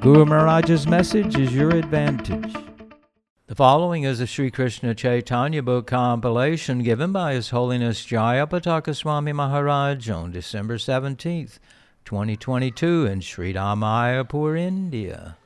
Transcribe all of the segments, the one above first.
Guru Maharaj's message is your advantage. The following is a Sri Krishna Chaitanya book compilation given by His Holiness Jayapataka Swami Maharaj on December 17th, 2022 in Sri Ramayapur, India.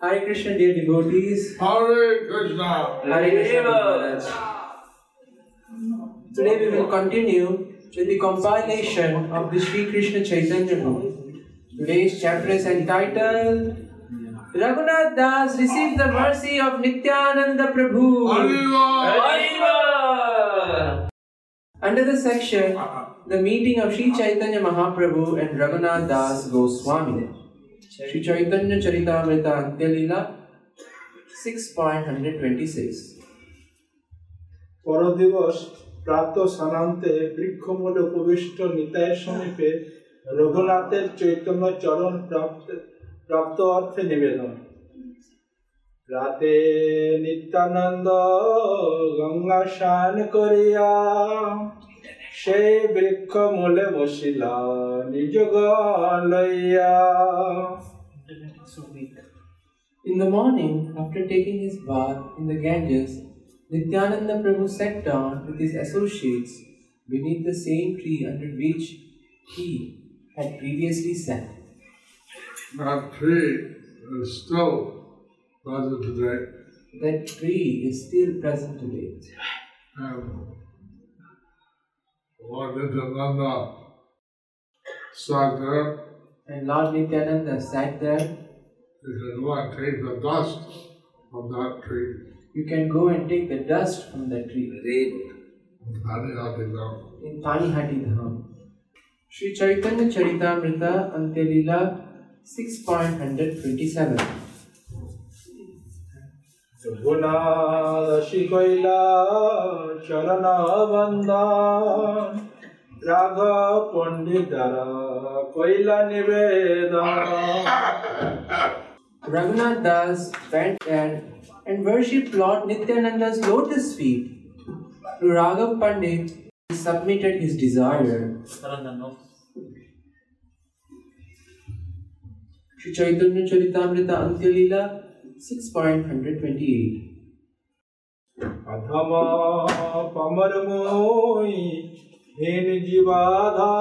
Hare Krishna, dear devotees. Hare Krishna. Hare Krishna. Today we will continue with the compilation of the Sri Krishna Chaitanya book. Today's chapter is entitled Raghunath Das received the mercy of Nityananda Prabhu. Hariva. Under the section, the meeting of Sri Chaitanya Mahaprabhu and Raghunath Das Goswami. Sri Chaitanya Charitamrita Antyalila 6.126 পরদিবস প্রাত সানান্তে বৃক্ষমূলে উপবিষ্ট নিতায়ের সমীপে রঘুনাথের চৈতন্য চরণ প্রাপ্ত প্রাপ্ত অর্থে নিবেদন। রাতে নিত্যানন্দ গঙ্গা স্নান করিয়া সেই বৃক্ষ মূলে বসিলা নিজ লইয়া। In the morning, after taking his bath in the Ganges, Nityananda Prabhu sat down with his associates beneath the same tree under which he had previously sat. That tree is still present today. That tree is still present today. And Lord Nityananda sat there. And Lord Nityananda sat there. He said, and take the dust from that tree. You can go and take the dust from that tree. In Tanihati Dham. Sri Chaitanya Charitamrita Antelila 6.127 गुणाशिकैला चरणवन्दा राघ पण्डितर कैला Niveda Raghunath Das went and and worshipped Lord Nityananda's lotus feet. To Raghav Pandit, he submitted his desire. Sri Chaitanya Charitamrita Antyalila 6.128 অধম পমর মই হীন জীবাধা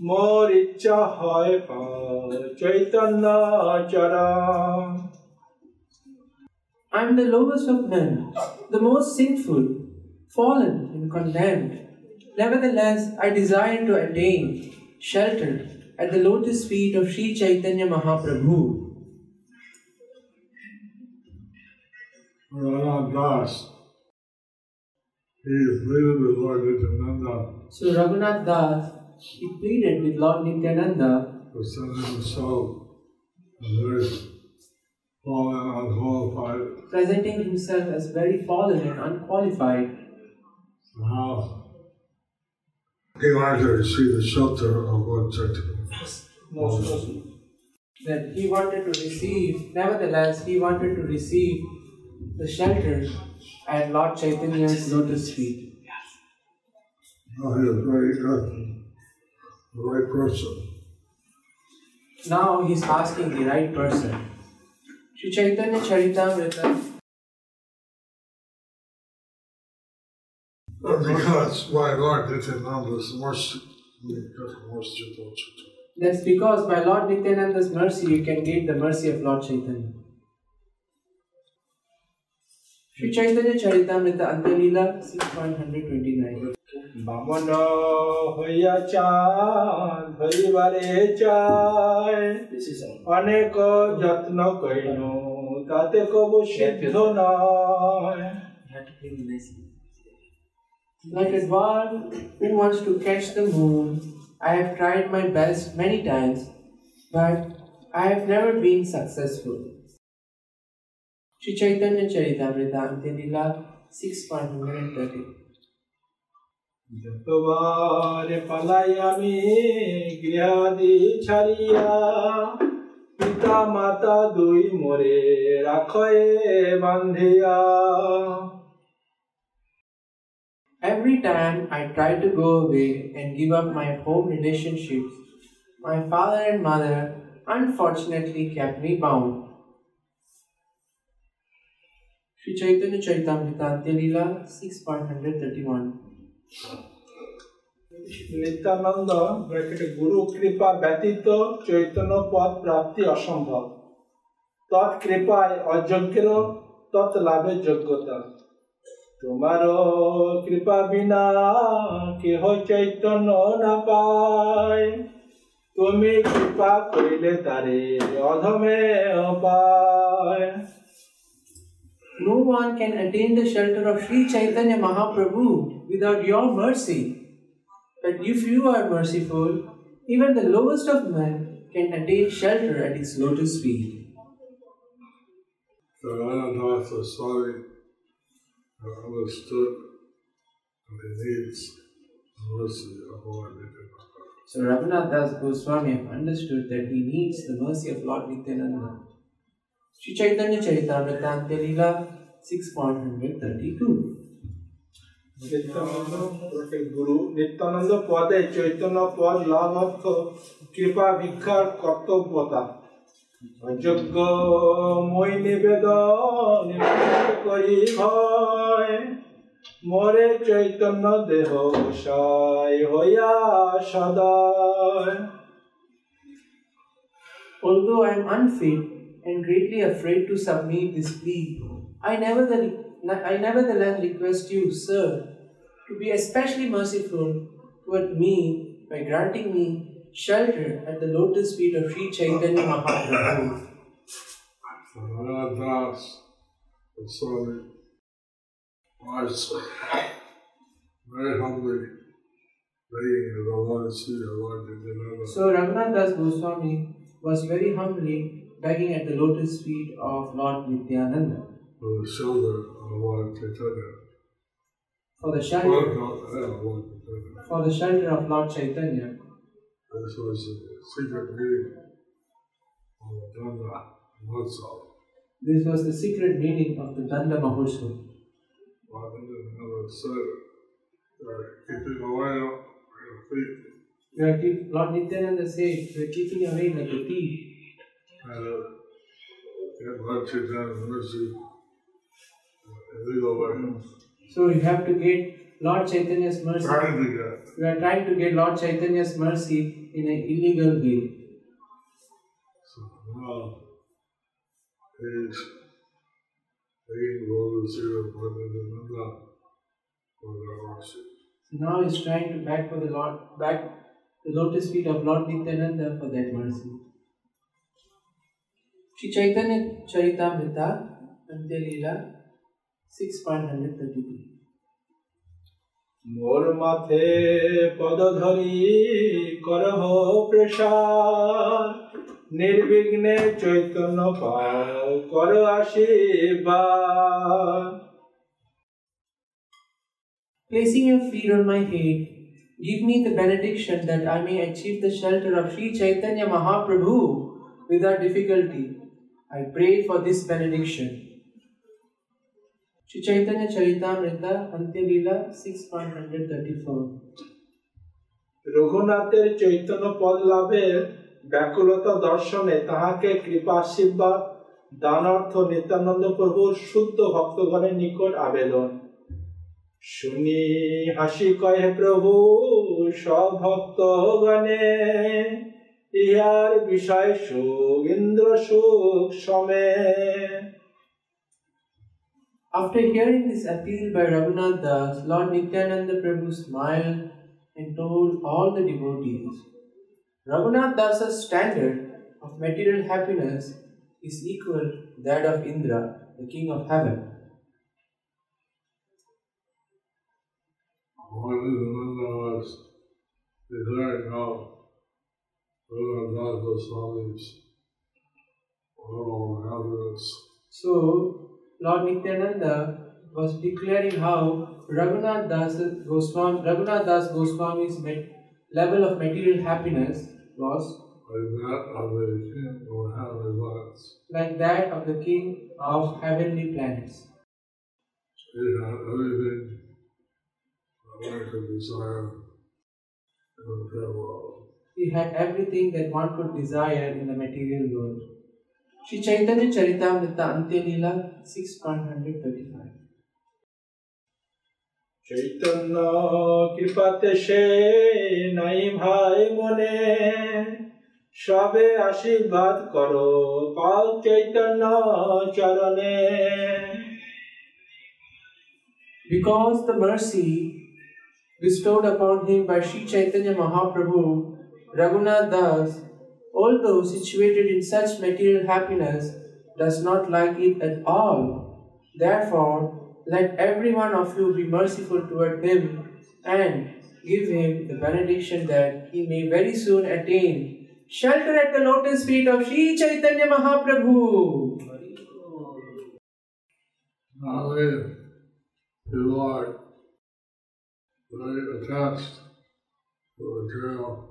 মোর ইচ্ছা হয় পার চৈতন্য চরণ I am the lowest of men, the most sinful, fallen and condemned. Nevertheless, I desire to attain shelter at the lotus feet of Sri Chaitanya Mahaprabhu. Das. He is pleaded with Lord Nityananda So Raghunath Das, he pleaded with Lord Nityananda to send him a soul. A very fallen, unqualified. presenting himself as very fallen and unqualified. How he wanted to receive the shelter of Lord Chaitanya. That he wanted to receive, nevertheless, he wanted to receive the shelter at Lord Chaitanya's lotus feet. Oh, he is very good. The right person. Now he's asking the right person. Sri Chaitanya Charitamrita Because my Lord Nityananda is mercy. Mercy to Lord Chaitanya. That's because by Lord Nityananda's mercy you can gain the mercy of Lord Chaitanya. Sri Chaitanya Charitamrita Antyalila 6.129 বামন হইয়া চাঁদ ধরিবারে চায় This is all. অনেক যত্ন coin তাতে কবু সিদ্ধ নয় You have to play it nicely. Like a dwarf who wants to catch the moon, I have tried my best many times, but I have never been successful. Sri Chaitanya Charitamrita Antilila 6.130 যতবার পালাই আমি গৃহাদি ছাড়িয়া পিতা মাতা দুই মোরে রাখয়ে বান্ধিয়া Every time I try to go away and give up my home relationships, my father and mother unfortunately kept me bound. Sri Chaitanya Charitamrita Antilila 6.131 Nityananda গুরু কৃপা ব্যতীত চৈতন্য পদ প্রাপ্তি অসম্ভব। তৎ কৃপায় অযোগ্যের তৎ লাভে যোগ্যতা। তোমার কৃপা বিনা কেহ চৈতন্য না পায়। তুমি কৃপা করিলে তারে অধমে পায় No one can attain the shelter of Sri Chaitanya Mahaprabhu without your mercy. But if you are merciful, even the lowest of men can attain shelter at its lotus feet. So Anandasa Swami understood the needs the mercy of Lord Nityananda. So Raghunath Das Goswami understood that he needs the mercy of Lord Nityananda. Sri Chaitanya Charitamrita Lila 6.132 গুরু নিত্যানন্দ পদে চৈতন্য পদ লাভ অর্থ কৃপা ভিক্ষার কর্তব্যতা অযোগ্য মই নিবেদন করি ভয় মোরে চৈতন্য দেহ সায় হইয়া সদায় Although I am unfit and greatly afraid to submit this plea, I nevertheless, I nevertheless request you, sir, to be especially merciful toward me by granting me shelter at the lotus feet of Sri Chaitanya Mahaprabhu. So Anandas Swami was very humbly begging the Lord Nityananda. So Raghunath Das Goswami was very humbly begging at the lotus feet of Lord Nityananda for the shelter of Lord Chaitanya. for the shelter yeah, for the shelter of Lord Chaitanya. This was a secret meeting of the Danda Mahotsav. This was the secret meaning of the Danda Mahotsav. Lord Nityananda said, "They're keeping away on your feet." We keep, Lord Nityananda said, we are keeping away like a thief. And uh, Lord Chaitanya's mercy So you have to get Lord Chaitanya's mercy. We are trying to get Lord Chaitanya's mercy in an illegal way. So their mercy. So now he's trying to beg for the Lord, beg the lotus feet of Lord Nityananda for that mercy. Sri Chaitanya Charitamrita, Antyalila 6.133 মোর মাথে পদ ধরি করহ প্রসার নির্বিঘ্নে চৈতন্য পাও কর আশীর্বাদ Placing your feet on my head, give me the benediction that I may achieve the shelter of Sri Chaitanya Mahaprabhu without difficulty. I pray for this benediction. Sri Chaitanya Charitamrita, Antyalila 6.134 রঘুনাথের Chaitanya পদ লাভের ব্যাকুলতা দর্শনে তাহাকে কৃপা আশীর্বাদ দান অর্থ নিত্যানন্দ প্রভুর শুদ্ধ ভক্তগণের নিকট আবেদন। শুনি হাসি কহে প্রভু সব ভক্তগণে ইহার বিষয় সুখ ইন্দ্র সুখ সমে After hearing this appeal by Raghunath Das, Lord Nityananda Prabhu smiled and told all the devotees Raghunath Das's standard of material happiness is equal to that of Indra, the king of heaven. One is Nanda was declaring how Raghunath Goswami's overall happiness So, Lord Nityananda was declaring how Raghunath Das Goswami, Raghunath Das Goswami's level of material happiness was like that of the king of heavenly planets. like that of the king of heavenly planets. He had everything that one could desire in the material world. He had everything that one could desire in the material world. Sri Chaitanya Charitamrita Antya Leela 6.135 Chaitanya কৃপাতে সে নাই ভাই মনে সবে আশীর্বাদ করো পাও চৈতন্য চরণে Because the mercy bestowed upon him by Sri Chaitanya Mahaprabhu, Raghunath Das, although situated in such material happiness, does not like it at all. Therefore, let every one of you be merciful toward him and give him the benediction that he may very soon attain shelter at the lotus feet of Sri Chaitanya Mahaprabhu. Now they, people are very attached to material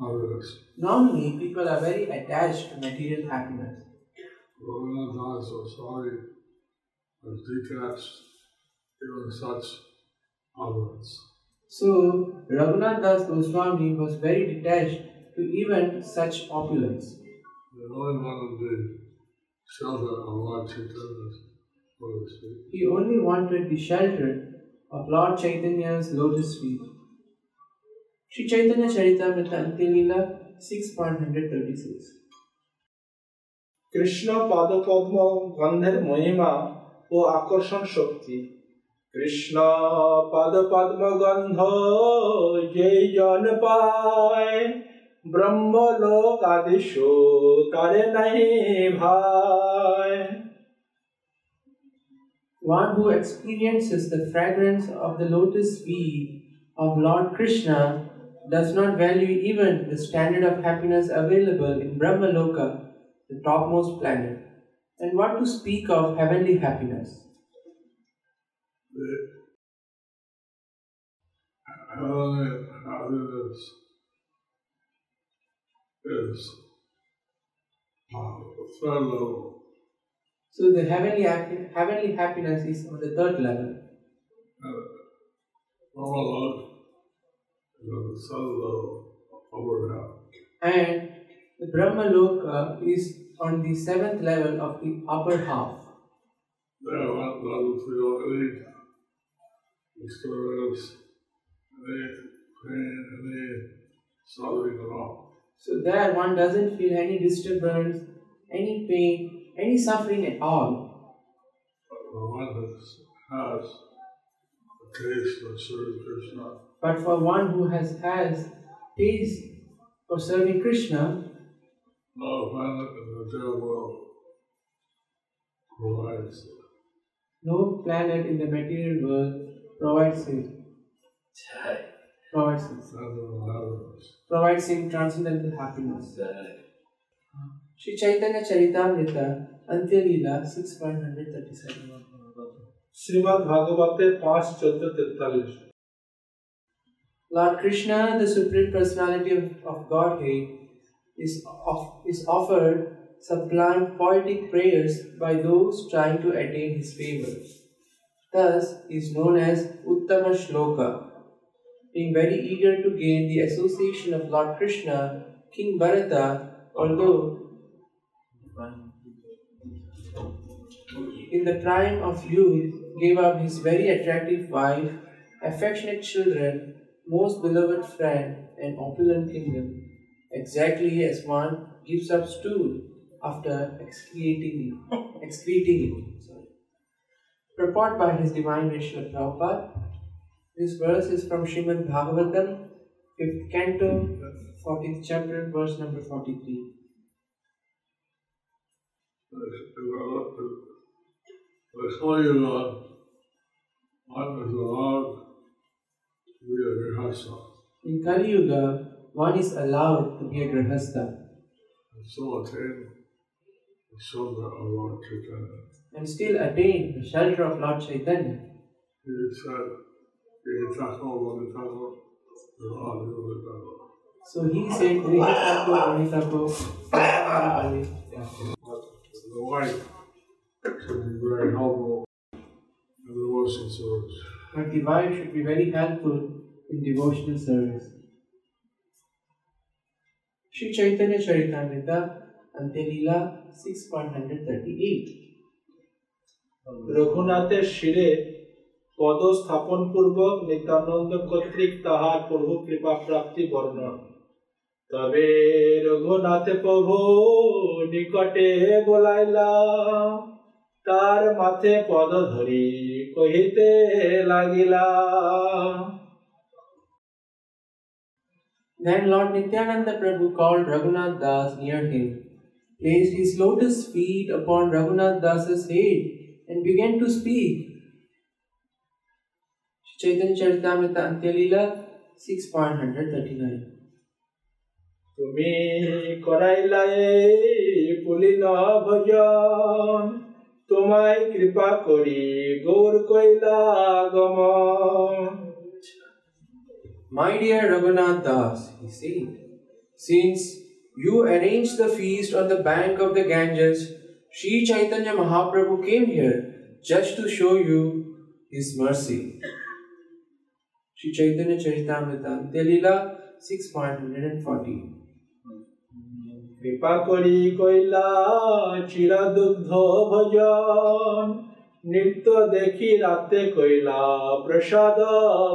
Normally, people are very attached to material happiness. Raghunath Das Goswami was detached even such happiness. So, Raghunath Das Goswami was very detached to even such opulence. They only wanted the shelter of Lord Chaitanya's lotus feet. He only wanted the shelter of Lord Chaitanya's lotus feet. Sri Chaitanya Charitamrita Antilila 6.136 Krishna পাদপদ্ম গন্ধের মহিমা ও আকর্ষণ শক্তি কৃষ্ণ পাদপদ্ম গন্ধ যেই জন পায় ব্রহ্মলোক আদিশ তারে নাই ভাই One who experiences the fragrance of the lotus feet of Lord Krishna does not value even the standard of happiness available in Brahmaloka, the topmost planet. And what to speak of heavenly happiness? Is. So the heavenly heavenly happiness is on the third level. Uh, And the Brahmaloka is on the seventh level of the upper half. There one pain. So there one doesn't feel any disturbance, any pain, any suffering at all. But one has a taste of serving Krishna, but for one who has has peace for serving Krishna, no planet in the material world provides. No planet in the material world provides him. Provides him. Provides him transcendental happiness. Sri Chaitanya Charitamrita, Antya Leela 6.137 Shrimad भागवते पाँच चौदह Lord Krishna, the Supreme Personality of, of Godhead, is, of, is offered sublime poetic prayers by those trying to attain his favor. Thus he is known as Uttama Shloka. Being very eager to gain the association of Lord Krishna, King Bharata, although in the prime of youth, gave up his very attractive wife, affectionate children, most beloved friend, and opulent kingdom, exactly as one gives up stool after excreting it. excreting it. Sorry. Purport by His Divine Srila Prabhupada. This verse is from Srimad Bhagavatam, 5th canto, 14th chapter, verse number 43. Before you uh, one is allowed to be. In Kali Yuga, one is allowed to be a grihastha and so attain the shelter of Lord Chaitanya. and still attain the shelter of Lord Chaitanya. He said, Gehitako Vanitako Vivadivadako. So he said, Vanitako, But the wife should be very helpful in devotional service. But the wife should be very helpful in devotional service. Sri Chaitanya Charitamrita, Antelila 6.138 রঘুনাথের শিরে পদ স্থাপন পূর্বক নিত্যানন্দ কর্তৃক তাহার প্রভু কৃপা প্রাপ্তি বর্ণন। তবে রঘুনাথে প্রভু নিকটে বলাইলা তার মাথে পদ ধরি কহিতে লাগিলা। Then Lord Nityananda Prabhu called Raghunath Das near him, placed his lotus feet upon Raghunath Das's head, and began to speak. Chaitanya Charitamrita Antyalila 6.139 তুমি করাইলা এই পুলিন ভজন তোমায় কৃপা করি গৌর কইলা গমন My dear Raghunath Das, he said, since you arranged the feast on the bank of the Ganges, Sri Chaitanya Mahaprabhu came here just to show you his mercy. Sri Chaitanya Charitamrita, Antyalila 6.140. কৃপা করি কইলা চিরাদুগ্ধ ভজন নিত্য দেখি রাতে কইলা প্রসাদ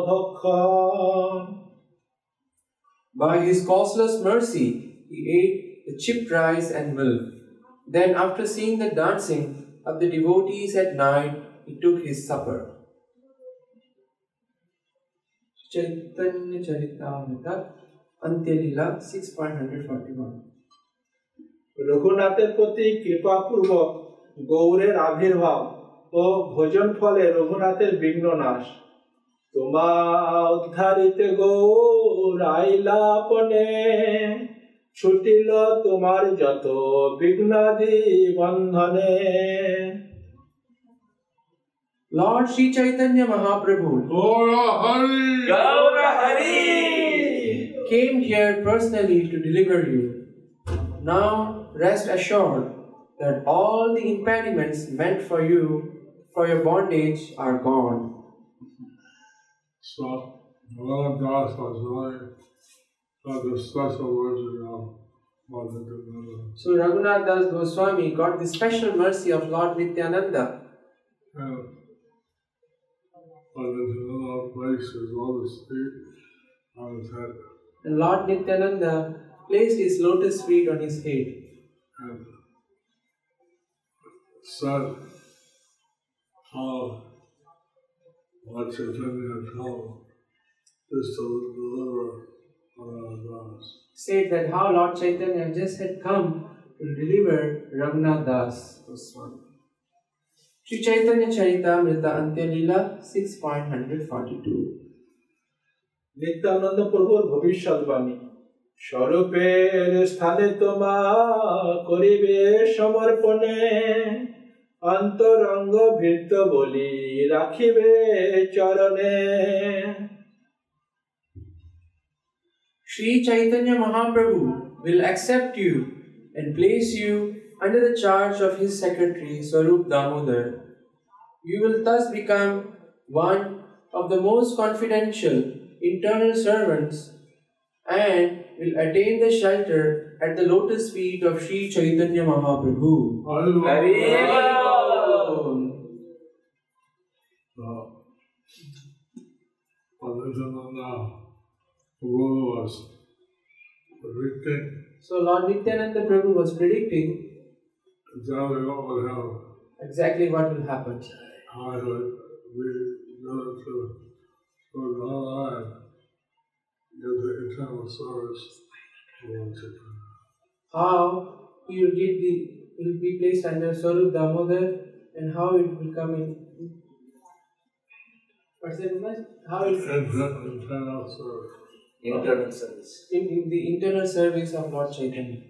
ভক্ষণ By his causeless mercy, he ate the chipped rice and milk. Then, after seeing the dancing of the devotees at night, he took his supper. Chaitanya Charitamrita, Antyalila 6.141. রঘুনাথের প্রতি কৃপাপূর্বক গৌরের আবির্ভাব ও ভোজন ফলে রঘুনাথের বিঘ্ন নাশ তোমা উদ্ধারিতে গৌর ছুটিল তোমার যত বিঘ্নাদি বন্ধনে Lord Sri Chaitanya Mahaprabhu Gora Hari! came here personally to deliver you. Now rest assured that all the impediments meant for you for your bondage are gone. So, Bhagavan Das was really got the special version of Mother Nityananda. So Raghunath Das Goswami got the special mercy of Lord Nityananda. And Mother Nityananda placed his lotus feet on his head. And Lord Nityananda placed his lotus feet on his head and said how Lord Chaitanya had come just to deliver Bhagavan Das. said that how Lord Chaitanya just had come to deliver Raghunath Das Goswami. Sri Chaitanya Charitamrita Antyalila 6.142 Nityananda প্রভুর ভবিষ্যৎবাণী স্বরূপের স্থানে তোমা করিবে সমর্পণে অন্তরঙ্গ ভৃত্য বলি রাখিবে চরণে Sri Chaitanya Mahaprabhu will accept you and place you under the charge of his secretary Swarup Damodar. You will thus become one of the most confidential internal servants and will attain the shelter at the lotus feet of Sri Chaitanya Mahaprabhu. So, Was predicting So Lord Nityananda Prabhu was predicting exactly what would happen. exactly what will happen. how I would we go to go to online, give the internal service for one chicken. How he will get the will be placed under Swarup Damodar and how it will come in. What's that much? How it's Internal internal service. Internal service. in, in the internal service of Lord Chaitanya.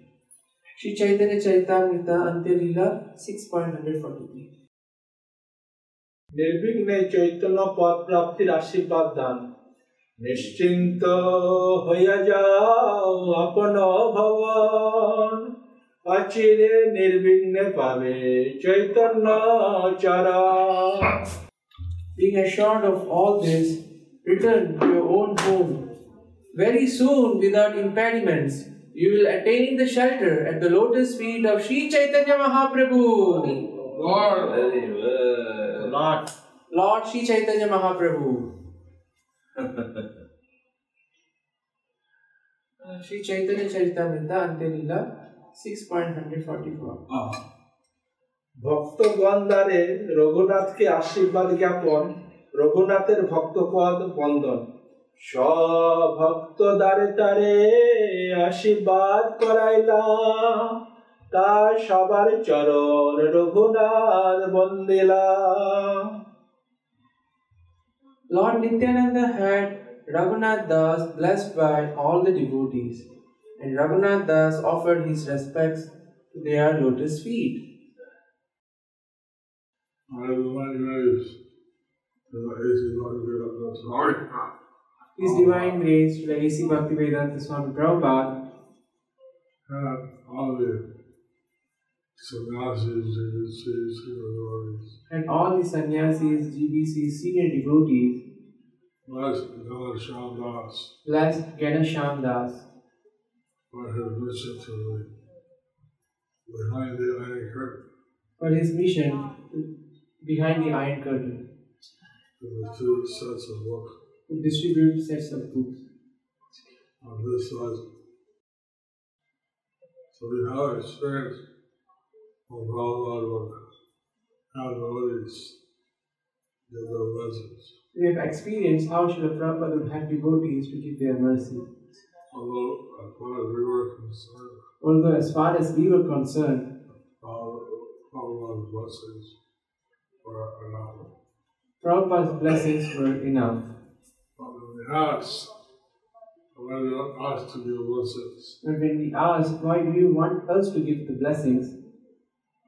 Sri Chaitanya Charitamrita Antya Leela 6.143 নির্বিঘ্নে চৈতন্য পদ প্রাপ্তির আশীর্বাদ দান নিশ্চিন্ত হইয়া যাও আপন ভবন অচিরে নির্বিঘ্নে পাবে চৈতন্য চরণ Being assured of all this, return to your own home. Very soon, without impediments, you will attain the shelter at the lotus feet of Sri Chaitanya Mahaprabhu. Lord, Very well. Not Lord Sri Chaitanya Mahaprabhu. Uh, Sri Chaitanya Charitamrita Antya Leela 6.144 ভক্তগণ দ্বারে রঘুনাথকে আশীর্বাদ জ্ঞাপন রঘুনাথের ভক্তপদ বন্দন সভক্ত দ্বারে তারে আশীর্বাদ করাইলাম তা সবার চরণ Raghunath বন্দিলাম Lord Nityananda had Raghunath Das blessed by all the devotees, and Raghunath Das offered his respects to their lotus feet. I have my grace. The AC Lord Vedanta Sorry. His Divine Grace, Legacy Bhaktivedanta Swami Prabhupada, And all the sannyasis, GBCs, devotees. and all the sannyasis, GBC senior devotees, Bless God Shyam Das. blessed Ghanashyam Das. For his mission to the behind the iron curtain. For his mission behind the Iron Curtain. To the two sets of books to distribute sets of books. on this side. So we have experience of will have devotees give their. We have experienced how Srila Prabhupada would have devotees to give their mercy. Although as far as we were concerned, Although, as far as we were concerned, Prabhupada's blessings were enough. Prabhupada's blessings were enough. But when we asked, when we asked to give blessings, But when we asked, why do you want us to give the blessings?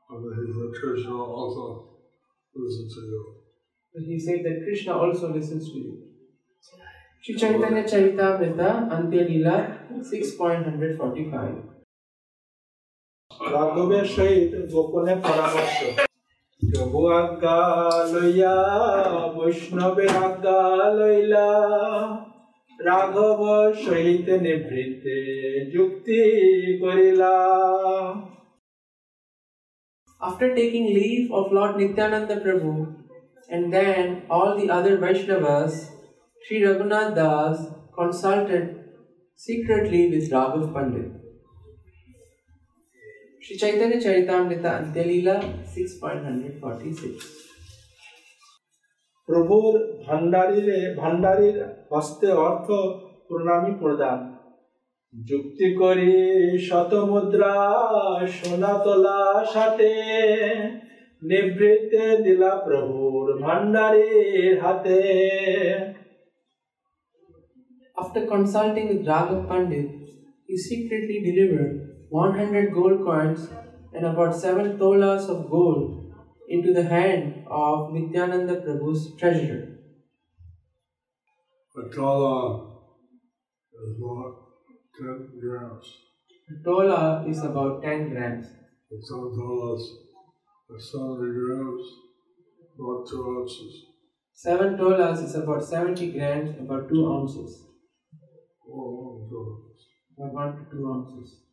and then he said, Krishna also listen to you. But he said that Krishna also listens to you. Sri Chaitanya Charitamrita Antya Leela 6.145 রাঘবের সহিত গোপনে পরামর্শ প্রভু আজ্ঞা লইয়া বৈষ্ণবের আজ্ঞা লইলা রাঘব সহিত নিভৃতে যুক্তি করিলা After taking leave of Lord Nityananda Prabhu and then all the other Vaishnavas, Sri Raghunath Das consulted secretly with Raghav Pandit. Sri Chaitanya Charitamrita Antya Leela 6.146 প্রভুর ভান্ডারিরে ভান্ডারির হস্তে অর্থ প্রণামী প্রদান যুক্তি করি শতমুদ্রা সোনা তোলা সাথে নিবৃত্তে দিলা প্রভুর ভান্ডারির হাতে After consulting with Raghav Pandit, he secretly delivered 100 gold coins and about 7 tolas of gold into the hand of Nityananda Prabhu's treasurer. A tola is about 10 grams. A tola is about 10 grams. And some tolas are 70 grams, about 2 ounces. 7 tolas is about 70 grams, about 2 ounces. Or 1 tolas. About 1 to 2 ounces.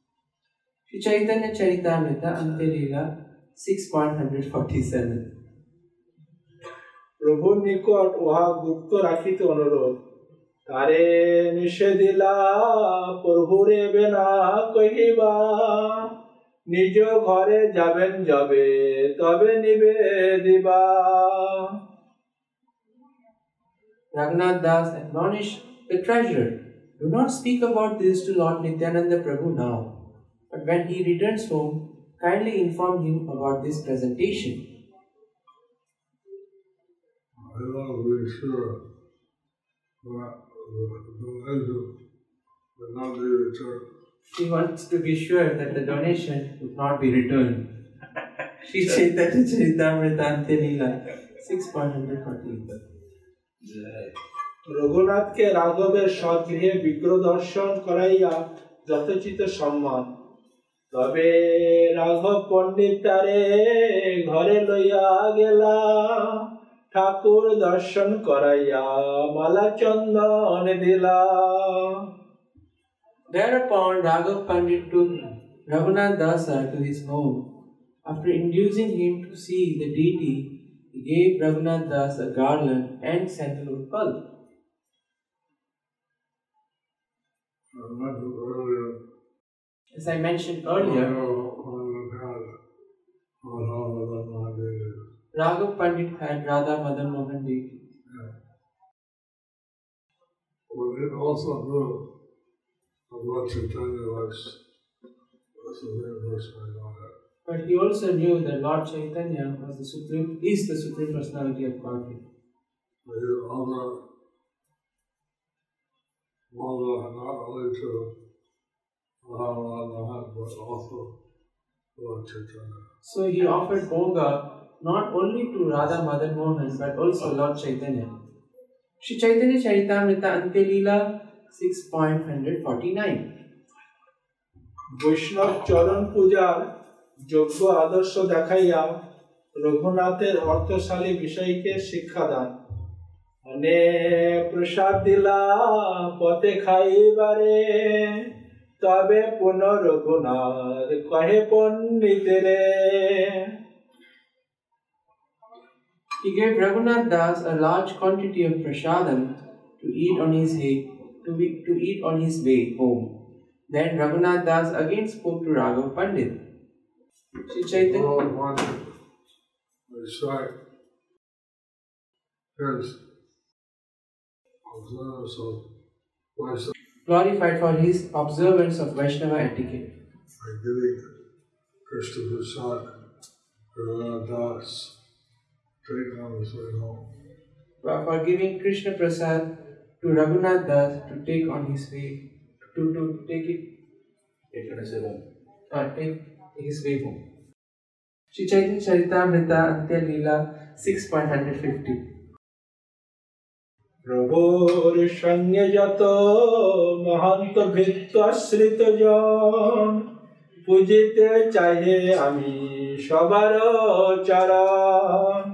Sri Chaitanya Charitamrita Antya Leela 6.147 প্রভুর নিকট উহা গুপ্ত রাখিতে অনুরোধ তারে নিষেধিলা প্রভুরে বেনা কহিবা নিজ ঘরে যাবেন যাবে তবে নিবে দিবা Raghunath Das admonished the treasurer, Do not speak about this to Lord Nityananda Prabhu now, but when he returns home, kindly inform him about this presentation. I want to be sure that the donation will not be returned. He wants to be sure that the donation would not be returned. Sri Chaitanya Charitamrita Ante Leela 6.140 রঘুনাথকে রাঘবের স্বগৃহে বিগ্রহ দর্শন করাইয়া যথোচিত সম্মান তবে রাঘব পণ্ডিত তারে ঘরে লইয়া গেলা ঠাকুর দর্শন করাইয়া মালা চন্দন দিলা Thereupon Raghav Pandit took Raghunath Dasa to his home. After inducing him to see the deity, he gave Raghunath Das a garland and sandalwood pulp. I mentioned earlier, As I mentioned earlier, know when we've had on all of them, I did it. Raghav Pandit had Radha Madan Mohan deity. But it also knew what Chaitanya was. That's the main person I know. But he also knew that Lord Chaitanya was the supreme is the supreme personality of Godhead. But you honor Mother not only to So he offered Bhoga not only to Radha Madan Mohan but also Lord Chaitanya. Sri Chaitanya Charitamrita Ante Leela 6.149 বৈষ্ণব চরণ পূজার যোগ্য আদর্শ দেখাইয়া রঘুনাথের অর্থশালী বিষয়কে শিক্ষাদান মনে প্রসাদ দিলা পথে খাইবারে তবে পুনঃ রঘুনাথ কহে পণ্ডিতেরে He gave Raghunath Das a large quantity of prasadam to eat on his way, to, be, to eat on his way home. Then Raghunath Das again spoke to Raghav Pandit. Sri Chaitanya, Lord wanted recite his observance of Vaishnava glorified for his observance of Vaishnava etiquette. by giving Krishna Prasad Raghunath Das take way home. for for giving Krishna Prasad to Raghunath Das to take on his way, to, to take it, uh, take his way home. Sri Chaitanya Charitamrita Antya Leela 6.150 প্রভুর সঙ্গে যত মহান্ত ভৃত্য আশ্রিত জন পুজিতে চাহে আমি সবার চরণ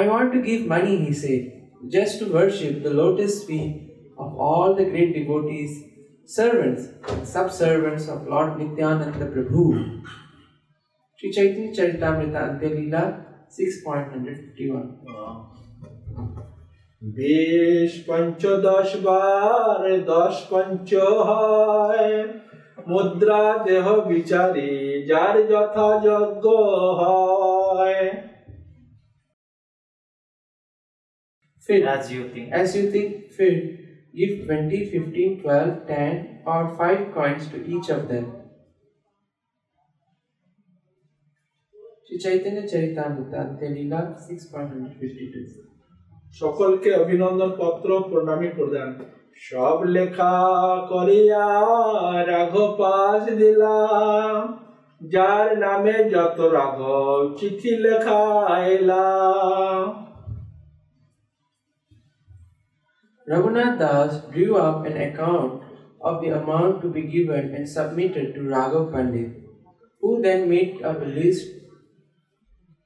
I want to give money, he said, just to worship the lotus feet of all the great devotees, servants and subservants of Lord Nityananda Prabhu. Sri Chaitanya Charitamrita Antya Leela 6.151 বিশ পঞ্চদশ বার দশ পঞ্চ হয় মুদ্রা দেহ বিচারি যার যথাযোগ্য হয় Fit. As you think. As you think fit, give 20, 15, 12, 10 or 5 coins to each of them. Sri Chaitanya Charitamrita Antya Leela 6.152 সকলকে অভিনন্দন পত্র প্রণামী প্রদান সব লেখা করিয়া রাঘব দিলাম যার নামে যত রাঘব চিঠি লেখা এলাম Raghunath Das drew up an account of the amount to be given and submitted to Raghav Pandit, who then made up a list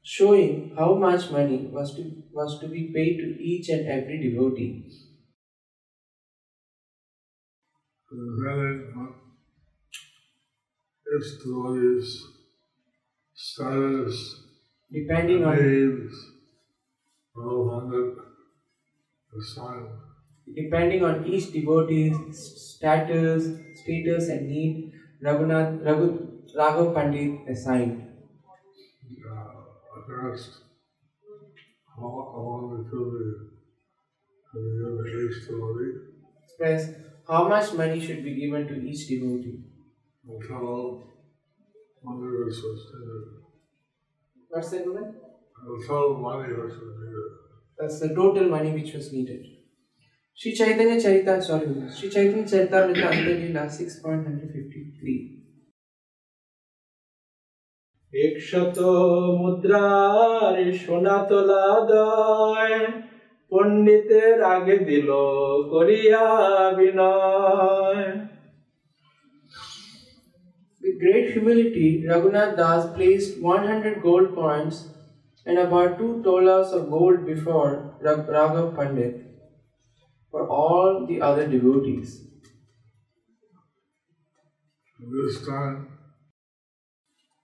showing how much money was to, was to be paid to each and every devotee. Presenting its devotees, status, Depending on names, all hundred assigned. depending on each devotee's status, status and need, Raghunath, Raghu, Raghav Pandit assigned. I asked how, how long it took me to give the each devotee Express how much money should be given to each devotee. until money was sustained. What's that woman? Until money was needed. That's the total money which was needed. Sri Chaitanya Charita, sorry, Sri Chaitanya Charitamrita Antarlila 6.153. একশত মুদ্রার সোনা তোলা দয় পণ্ডিতের আগে দিল করিয়া বিনয় With great humility, Raghunath Das placed 100 gold coins and about two tolas of gold before Rag- Raghav Pandit for all the other devotees. This time,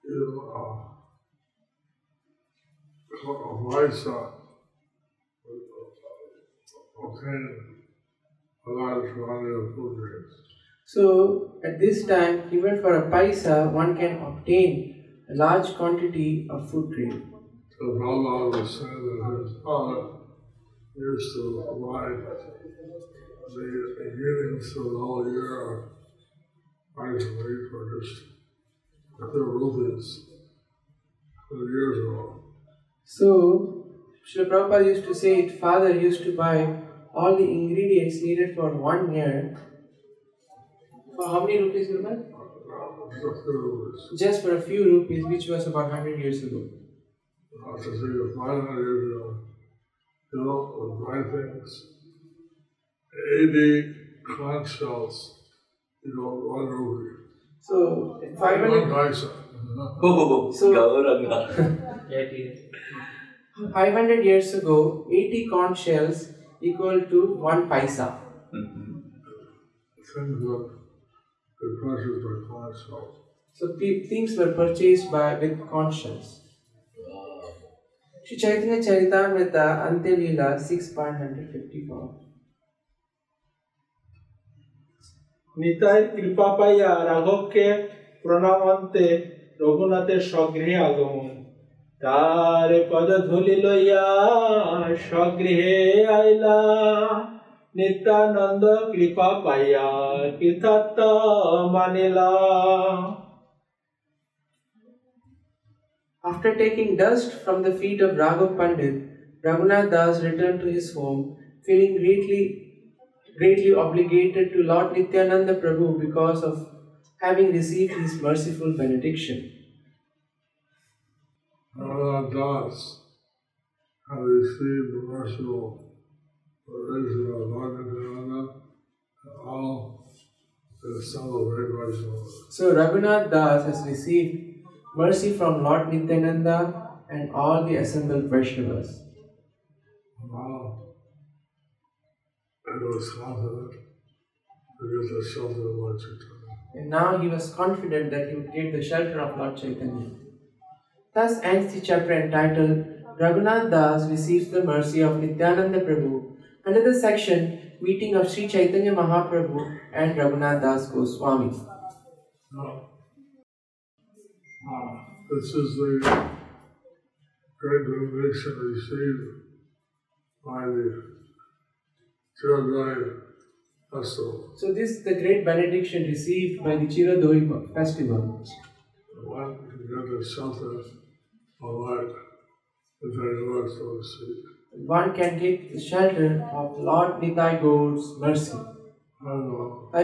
you obtained a of food. So, at this time, even for a paisa, one can obtain a large quantity of food grain. So Prabhupada was saying that his father used to buy the of the year of rice for just a few rupees for years ago. So, Srila Prabhupada used to say it, father used to buy all the ingredients needed for one year. For how many rupees, Gurman? Just for a few rupees, which was about 100 years ago. Not to say that 500 years ago, you know, buy things, 80 conch shells, you know, one rupee. So, One 500, paisa. Oh, So- Gauranga. 500 years ago, 80 conch shells equal to 1 paisa. Things that the pressures by conch shells. So, pe- things were purchased by with conch shells. Sri Chaitanya Charitamrita Antyalila 6.154 Nitai কৃপা পাইয়া রাঘবকে প্রণামন্তে রঘুনাথের স্বগৃহে আগমন তার পদ ধুলি লইয়া স্বগৃহে আইলা নিত্যানন্দ কৃপা পাইয়া কৃতার্থ Manila After taking dust from the feet of Raghav Pandit, Raghunath Das returned to his home, feeling greatly, greatly obligated to Lord Nityananda Prabhu because of having received his merciful benediction. Narada Das had received the merciful provision of Lord Nityananda and all the Vaishnavas. So Raghunath Das has received mercy from Lord Nityananda and all the assembled Vaishnavas. Now, and was confident to get the shelter of Lord Chaitanya. And now he was confident that he would get the shelter of Lord Chaitanya. Thus ends the chapter entitled Raghunath Das receives the mercy of Nityananda Prabhu under the section Meeting of Sri Chaitanya Mahaprabhu and Raghunath Das Goswami. Now, uh, this is the great benediction received by the. So this is the great benediction received by the Chiradoi festival. One can get the shelter of light if they Lord, so to speak. One can get the shelter of Lord Nitai Gaur's mercy. I